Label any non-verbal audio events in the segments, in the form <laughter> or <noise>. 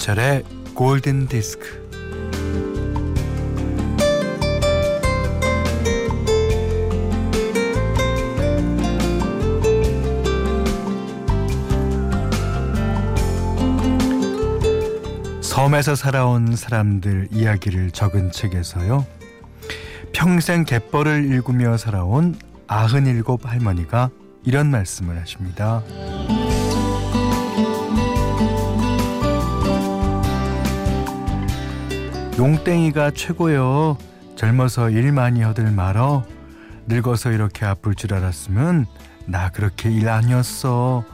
김현철의 골든 디스크. 섬에서 살아온 사람들 이야기를 적은 책에서요. 평생 갯벌을 일구며 살아온 아흔일곱 할머니가 이런 말씀을 하십니다. 용땡이가 최고요. 젊어서 일 많이 하들 말어. 늙어서 이렇게 아플 줄 알았으면 나 그렇게 일 아니었어.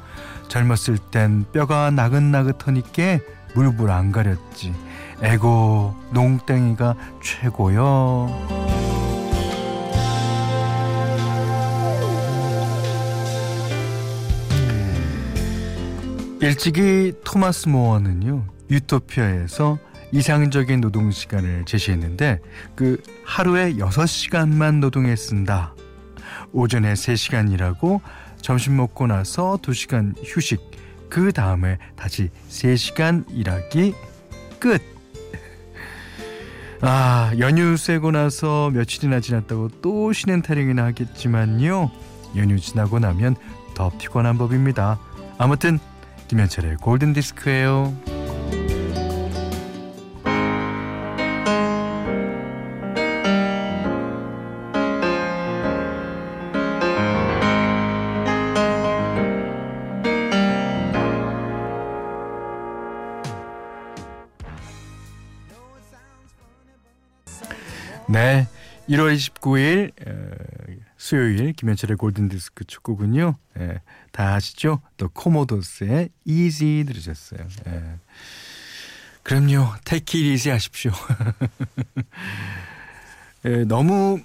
젊었을 땐 뼈가 나긋나긋하니까 물불 안 가렸지. 에고 농땡이가 최고요. 일찍이 토마스 모어는요 유토피아에서 이상적인 노동 시간을 제시했는데 그 하루에 6시간만 노동했습니다. 오전에 3시간 일하고 점심 먹고 나서 2시간 휴식. 그 다음에 다시 3시간 일하기 끝. 아, 연휴 쐬고 나서 며칠이나 지났다고 또 쉬는 타령이나 하겠지만요. 연휴 지나고 나면 더 피곤한 법입니다. 아무튼 김현철의 골든 디스크예요. 네. 1월 29일 어, 수요일 김현철의 골든디스크 친구군요. 예, 다 아시죠? 또 코모도어스의 Easy 들으셨어요. 예. 그럼요. Take it easy 하십시오. <laughs> 예, 너무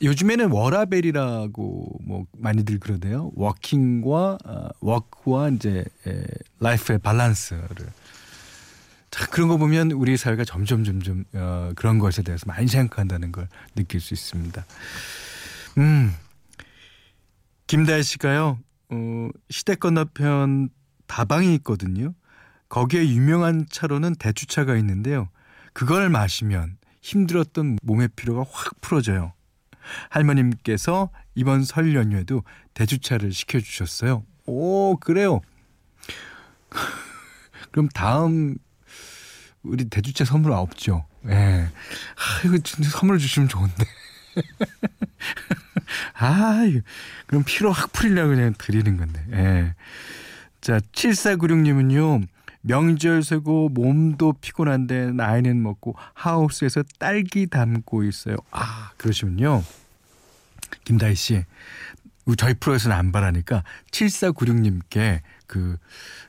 요즘에는 워라밸이라고 뭐 많이들 그러대요. working과 어, 워크와 이제 에, 라이프의 밸런스를 자, 그런 거 보면 우리 사회가 점점 점점 어, 그런 것에 대해서 많이 생각한다는 걸 느낄 수 있습니다. 음, 김다혜 씨가요. 어, 시대 건너편 다방이 있거든요. 거기에 유명한 차로는 대추차가 있는데요. 그걸 마시면 힘들었던 몸의 피로가 확 풀어져요. 할머님께서 이번 설 연휴에도 대추차를 시켜주셨어요. 오, 그래요. <laughs> 그럼 다음 우리 대주차 선물 없죠. 예. 아, 이거 진짜 선물 주시면 좋은데. <laughs> 아, 그럼 피로 확 풀리려고 그냥 드리는 건데. 예. 자, 7496님은요. 명절 세고 몸도 피곤한데 나이는 먹고 하우스에서 딸기 담고 있어요. 아, 그러시군요. 김다희 씨. 저희 프로에서는 안 바라니까 7496님께 그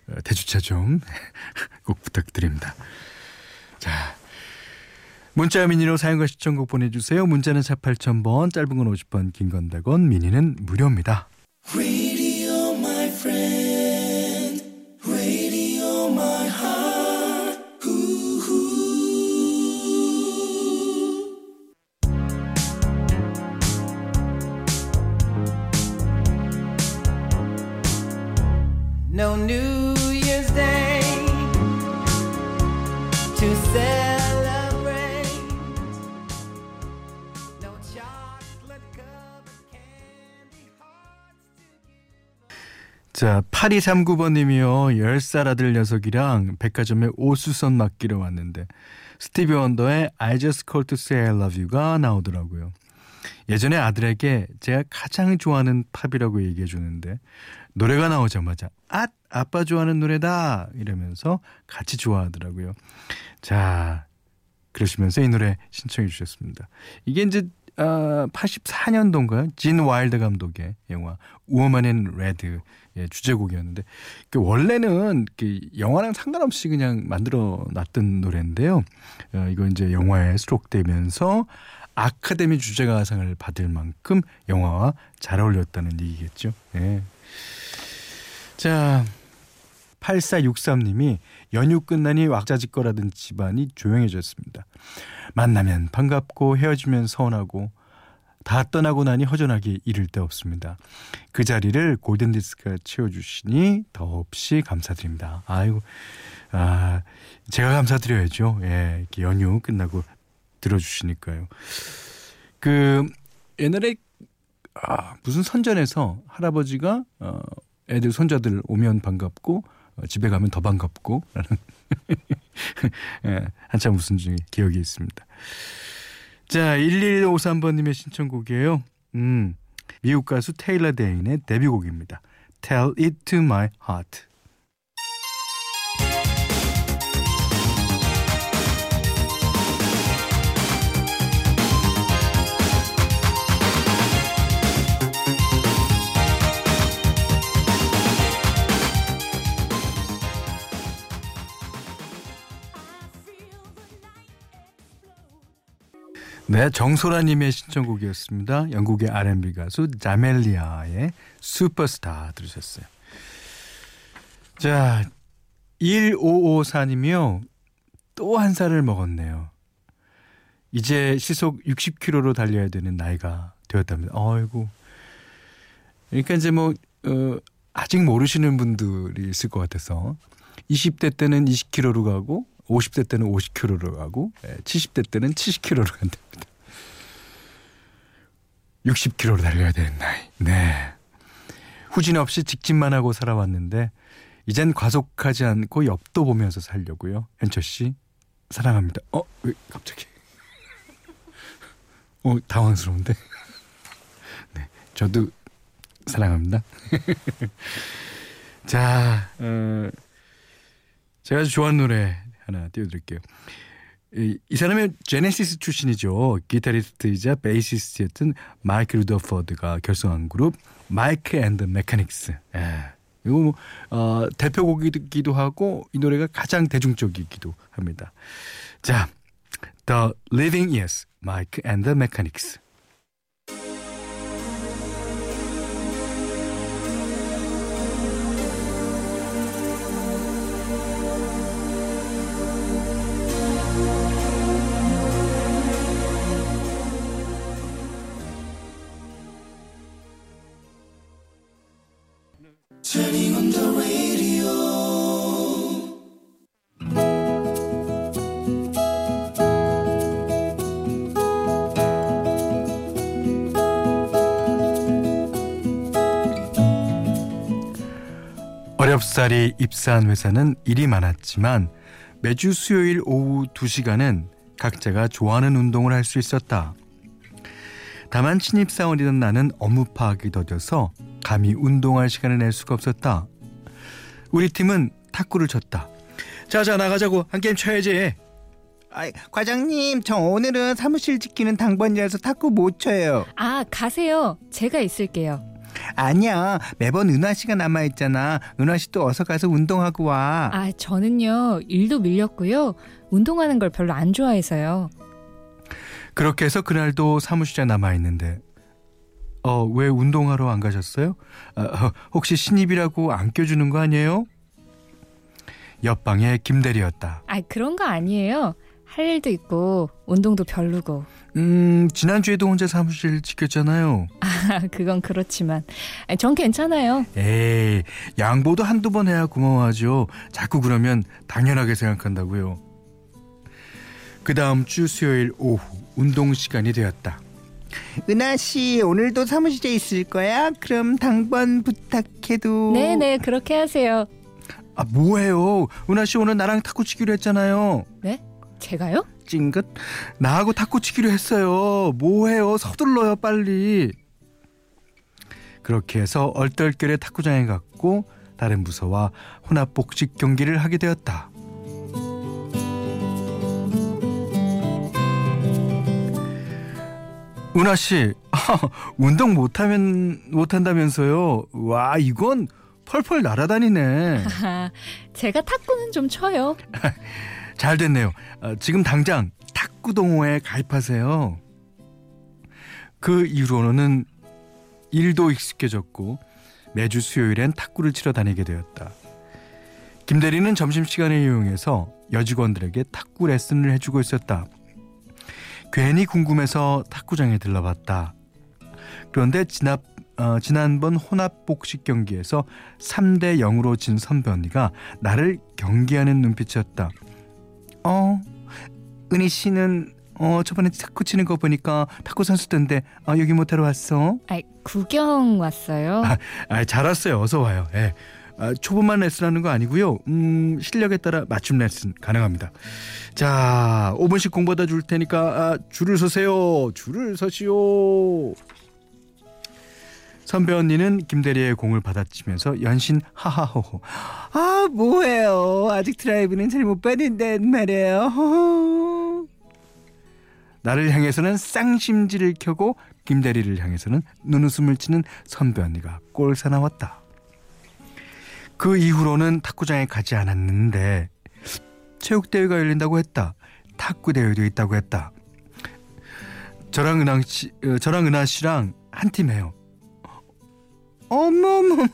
어, 대주차 좀 <laughs> 꼭 부탁드립니다. 자. 문자 미니로 사용과 시청곡 보내주세요. 문자는 4 8000번, 짧은 건 50번, 긴 건 100원, 미니는 무료입니다. No 자, 8239번님이요. 10살 아들 녀석이랑 백화점에 옷 수선 맡기러 왔는데 스티비 원더의 I just called to say I love you가 나오더라고요. 예전에 아들에게 제가 가장 좋아하는 팝이라고 얘기해 주는데 노래가 나오자마자 아 아빠 좋아하는 노래다 이러면서 같이 좋아하더라고요. 자 그러시면서 이 노래 신청해 주셨습니다. 이게 이제 어, 84년도인가요? 진 와일더 감독의 영화 Woman in Red 예, 주제곡이었는데 그 원래는 그 영화랑 상관없이 그냥 만들어 놨던 노래인데요. 어, 이거 이제 영화에 수록되면서 아카데미 주제가상을 받을 만큼 영화와 잘 어울렸다는 얘기겠죠. 예. 자, 8463님이 연휴 끝나니 왁자지껄하던 집안이 조용해졌습니다. 만나면 반갑고 헤어지면 서운하고 다 떠나고 나니 허전하게 이를 데 없습니다. 그 자리를 골든디스크가 채워주시니 더없이 감사드립니다. 아이고, 아, 제가 감사드려야죠. 예, 연휴 끝나고 들어주시니까요. 그 옛날에 아, 무슨 선전에서 할아버지가 어, 애들 손자들 오면 반갑고 어, 집에 가면 더 반갑고 라는 <laughs> 예, 한참 웃은 중에 기억이 있습니다. 자, 1153번님의 신청곡이에요. 음, 미국 가수 테일러 데인의 데뷔곡입니다. Tell It To My Heart. 네, 정소라님의 신청곡이었습니다. 영국의 R&B 가수 자멜리아의 슈퍼스타 들으셨어요. 자, 1554님이요. 또 한 살을 먹었네요. 이제 시속 60km로 달려야 되는 나이가 되었답니다. 어이구. 그러니까 이제 뭐, 어, 아직 모르시는 분들이 있을 것 같아서 20대 때는 20km로 가고 50대 때는 50km로 가고 70대 때는 70km로 간답니다. 60km로 달려야 되는 나이. 네. 후진 없이 직진만 하고 살아왔는데 이젠 과속하지 않고 옆도 보면서 살려고요. 현철 씨 사랑합니다. 어, 왜 갑자기? 어, 당황스러운데. 네, 저도 사랑합니다. <laughs> 자, 어, 제가 아주 좋아하는 노래 하나 띄워드릴게요. 이, 이 사람은 제네시스 출신이죠. 기타리스트이자 베이시스트였던 마이크 루더퍼드가 결성한 그룹 마이크 앤드 메카닉스. 예. 이거 뭐 어, 대표곡이기도 하고 이 노래가 가장 대중적이기도 합니다. 자, The Living Years, Mike and the Mechanics. 어렵사리 입사한 회사는 일이 많았지만 매주 수요일 오후 2시간은 각자가 좋아하는 운동을 할 수 있었다. 다만 신입사원이던 나는 업무 파악이 더뎌서 감히 운동할 시간을 낼 수가 없었다. 우리 팀은 탁구를 쳤다. 자자 나가자고 한 게임 쳐야지. 아, 과장님, 저 오늘은 사무실 지키는 당번이라서 탁구 못 쳐요. 아, 가세요. 제가 있을게요. 아니야, 매번 은화 씨가 남아 있잖아. 은화 씨도 어서 가서 운동하고 와. 아, 저는요. 일도 밀렸고요. 운동하는 걸 별로 안 좋아해서요. 그렇게 해서 그날도 사무실에 남아 있는데 어, 왜 운동하러 안 가셨어요? 어, 혹시 신입이라고 안 껴주는 거 아니에요? 옆방에 김대리였다. 아, 그런 거 아니에요. 할 일도 있고 운동도 별로고. 음, 지난주에도 혼자 사무실 지켰잖아요. 아, <laughs> 그건 그렇지만 전 괜찮아요. 에이, 양보도 한두 번 해야 고마워하죠. 자꾸 그러면 당연하게 생각한다고요. 그 다음 주 수요일 오후 운동 시간이 되었다. 은하 씨 오늘도 사무실에 있을 거야? 그럼 당번 부탁해도. 네네 그렇게 하세요. 아 뭐해요? 은하 씨 오늘 나랑 탁구 치기로 했잖아요. 네? 제가요? 찡긋 나하고 탁구 치기로 했어요. 뭐해요? 서둘러요 빨리. 그렇게 해서 얼떨결에 탁구장에 갔고 다른 부서와 혼합 복식 경기를 하게 되었다. 은하 씨, <laughs> 운동 못하면 못한다면서요? 와, 이건 펄펄 날아다니네. <laughs> 제가 탁구는 좀 쳐요. <laughs> 잘 됐네요. 어, 지금 당장 탁구 동호회에 가입하세요. 그 이후로는 일도 익숙해졌고 매주 수요일엔 탁구를 치러 다니게 되었다. 김 대리는 점심시간을 이용해서 여직원들에게 탁구 레슨을 해주고 있었다. 괜히 궁금해서 탁구장에 들러봤다. 그런데 진앞 어, 지난번 혼합 복식 경기에서 3대 0으로 진 선배 언니가 나를 경계하는 눈빛이었다. 어, 은희 씨는 어 저번에 탁구 치는 거 보니까 탁구 선수던데 아, 여기 못하러 왔어? 아, 구경 왔어요. 아, 아, 잘 왔어요. 어서 와요. 예. 아, 초보만 레슨하는 거 아니고요. 음, 실력에 따라 맞춤 레슨 가능합니다. 자, 5분씩 공부하다 줄 테니까 아, 줄을 서세요. 줄을 서시오. 선배 언니는 김대리의 공을 받아치면서 연신 하하호호. 아 뭐예요? 아직 드라이브는 잘못 받는단 말이에요. 허허. 나를 향해서는 쌍심지를 켜고 김대리를 향해서는 눈웃음을 치는 선배 언니가 꼴사 나왔다. 그 이후로는 탁구장에 가지 않았는데 체육대회가 열린다고 했다. 탁구 대회도 있다고 했다. 저랑 은하 씨, 어, 저랑 은하 씨랑 한 팀 해요. 어머머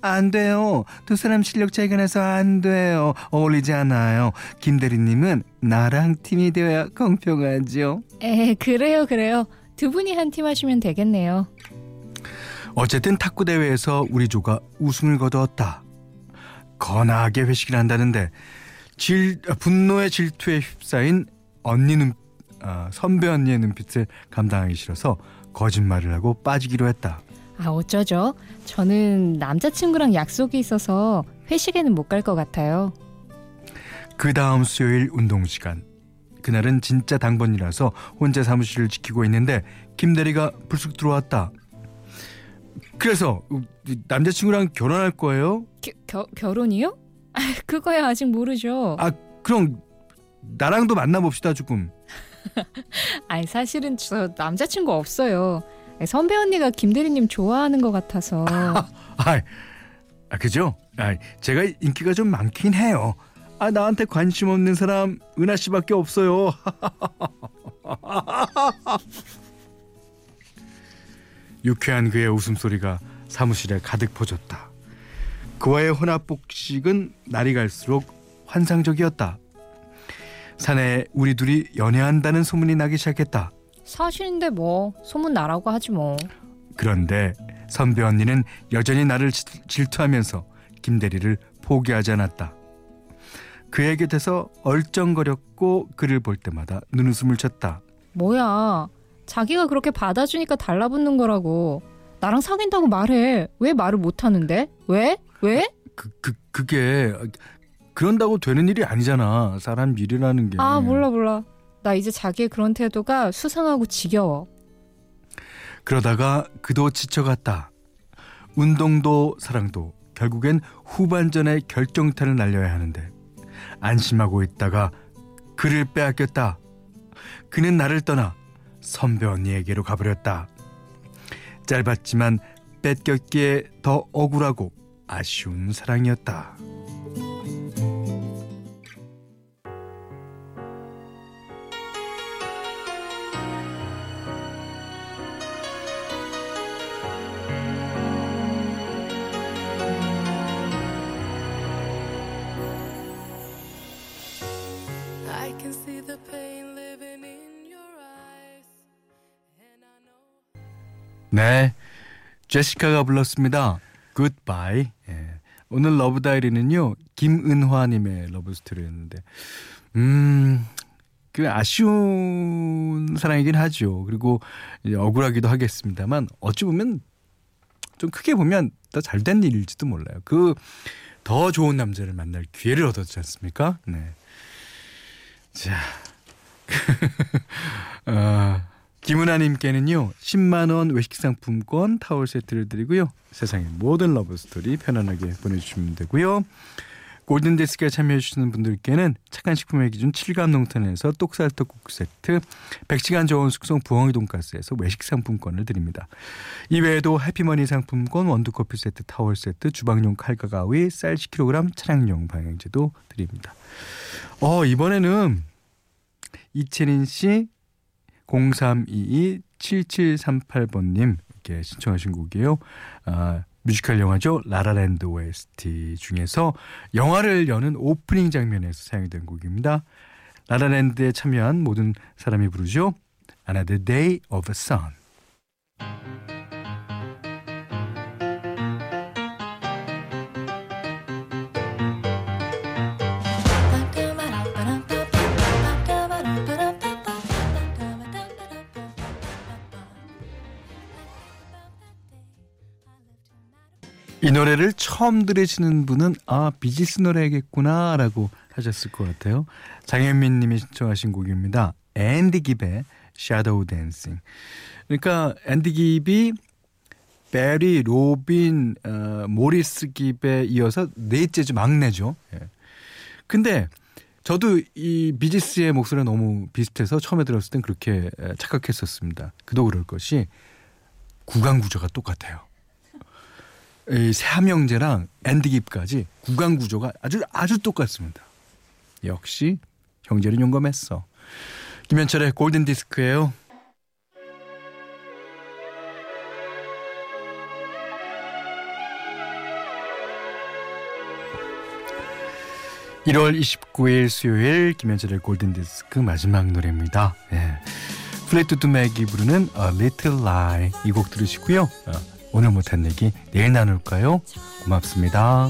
안 돼요. 두 사람 실력 차이가 나서 안 돼요. 어울리지 않아요. 김 대리님은 나랑 팀이 되어야 공평하죠. 에, 그래요, 그래요. 두 분이 한 팀 하시면 되겠네요. 어쨌든 탁구 대회에서 우리 조가 우승을 거두었다. 거나하게 회식을 한다는데 질 분노의 질투에 휩싸인 언니는 아, 선배 언니의 눈빛을 감당하기 싫어서 거짓말을 하고 빠지기로 했다. 아, 어쩌죠? 저는 남자친구랑 약속이 있어서 회식에는 못 갈 것 같아요. 그 다음 수요일 운동 시간. 그날은 진짜 당번이라서 혼자 사무실을 지키고 있는데 김 대리가 불쑥 들어왔다. 그래서 남자친구랑 결혼할 거예요? 겨, 겨, 결혼이요? 아, 그거야 아직 모르죠. 아 그럼 나랑도 만나봅시다 조금. <laughs> 아니 사실은 저 남자친구 없어요. 선배 언니가 김대리님 좋아하는 것 같아서. <laughs> 아, 아 그죠? 아 제가 인기가 좀 많긴 해요. 아 나한테 관심 없는 사람 은하 씨밖에 없어요. <laughs> 유쾌한 그의 웃음소리가 사무실에 가득 퍼졌다. 그와의 혼합복식은 날이 갈수록 환상적이었다. 산에 우리 둘이 연애한다는 소문이 나기 시작했다. 사실인데 뭐 소문 나라고 하지 뭐. 그런데 선배 언니는 여전히 나를 질투하면서 김대리를 포기하지 않았다. 그의 곁에서 얼쩡거렸고 그를 볼 때마다 눈웃음을 쳤다. 뭐야. 자기가 그렇게 받아주니까 달라붙는 거라고. 나랑 사귄다고 말해. 왜 말을 못 하는데? 왜? 왜? 그, 그, 그게 그런다고 되는 일이 아니잖아. 사람 일이라는 게. 아 몰라 몰라. 나 이제 자기의 그런 태도가 수상하고 지겨워. 그러다가 그도 지쳐갔다. 운동도 사랑도 결국엔 후반전에 결정타를 날려야 하는데 안심하고 있다가 그를 빼앗겼다. 그는 나를 떠나 선배 언니에게로 가버렸다. 짧았지만 뺏겼기에 더 억울하고 아쉬운 사랑이었다. 네, 제시카가 불렀습니다. Goodbye. 예. 오늘 러브 다이어리는요 김은화 님의 러브 스토리였는데, 음, 그 아쉬운 사랑이긴 하죠. 그리고 억울하기도 하겠습니다만 어찌 보면 좀 크게 보면 더 잘된 일일지도 몰라요. 그 더 좋은 남자를 만날 기회를 얻었지 않습니까? 네. 자, <laughs> 어, 김은아님께는요 10만 원 외식 상품권 타월 세트를 드리고요 세상의 모든 러브 스토리 편안하게 보내주시면 되고요 골든 디스크에 참여해 주시는 분들께는 착한 식품의 기준 칠갑농산에서 쌀떡국 세트 100시간 저온 숙성 부엉이 돈가스에서 외식 상품권을 드립니다. 이외에도 해피머니 상품권 원두커피 세트 타월 세트 주방용 칼과 가위 쌀 10kg 차량용 방향제도 드립니다. 어 이번에는 이채린 씨 0322-7738번님 이렇게 신청하신 곡이에요. 아, 뮤지컬 영화죠. 라라랜드 OST 중에서 영화를 여는 오프닝 장면에서 사용된 곡입니다. 라라랜드에 참여한 모든 사람이 부르죠. Another Day of Sun. 노래를 처음 들으시는 분은 아 비지스 노래겠구나라고 하셨을 것 같아요. 장현민 님이 신청하신 곡입니다. 앤디 Dancing. 그러니까 앤디 깁이 베리, 로빈, 어, 모리스 깁에 이어서 넷째죠. 막내죠. 예. 근데 저도 이 비지스의 목소리가 너무 비슷해서 처음에 들었을 땐 그렇게 착각했었습니다. 그도 그럴 것이 구강 구조가 똑같아요. 이 세함형제랑 앤디 깁까지 구강 구조가 아주 아주 똑같습니다. 역시 형제는 용감했어. 김현철의 골든 디스크예요. 1월 29일 수요일 김현철의 골든디스크 마지막 노래입니다. 예. 플레이트 맥이 부르는 A Little Lie 이 곡 들으시고요. 어, 오늘 못한 얘기 내일 나눌까요? 고맙습니다.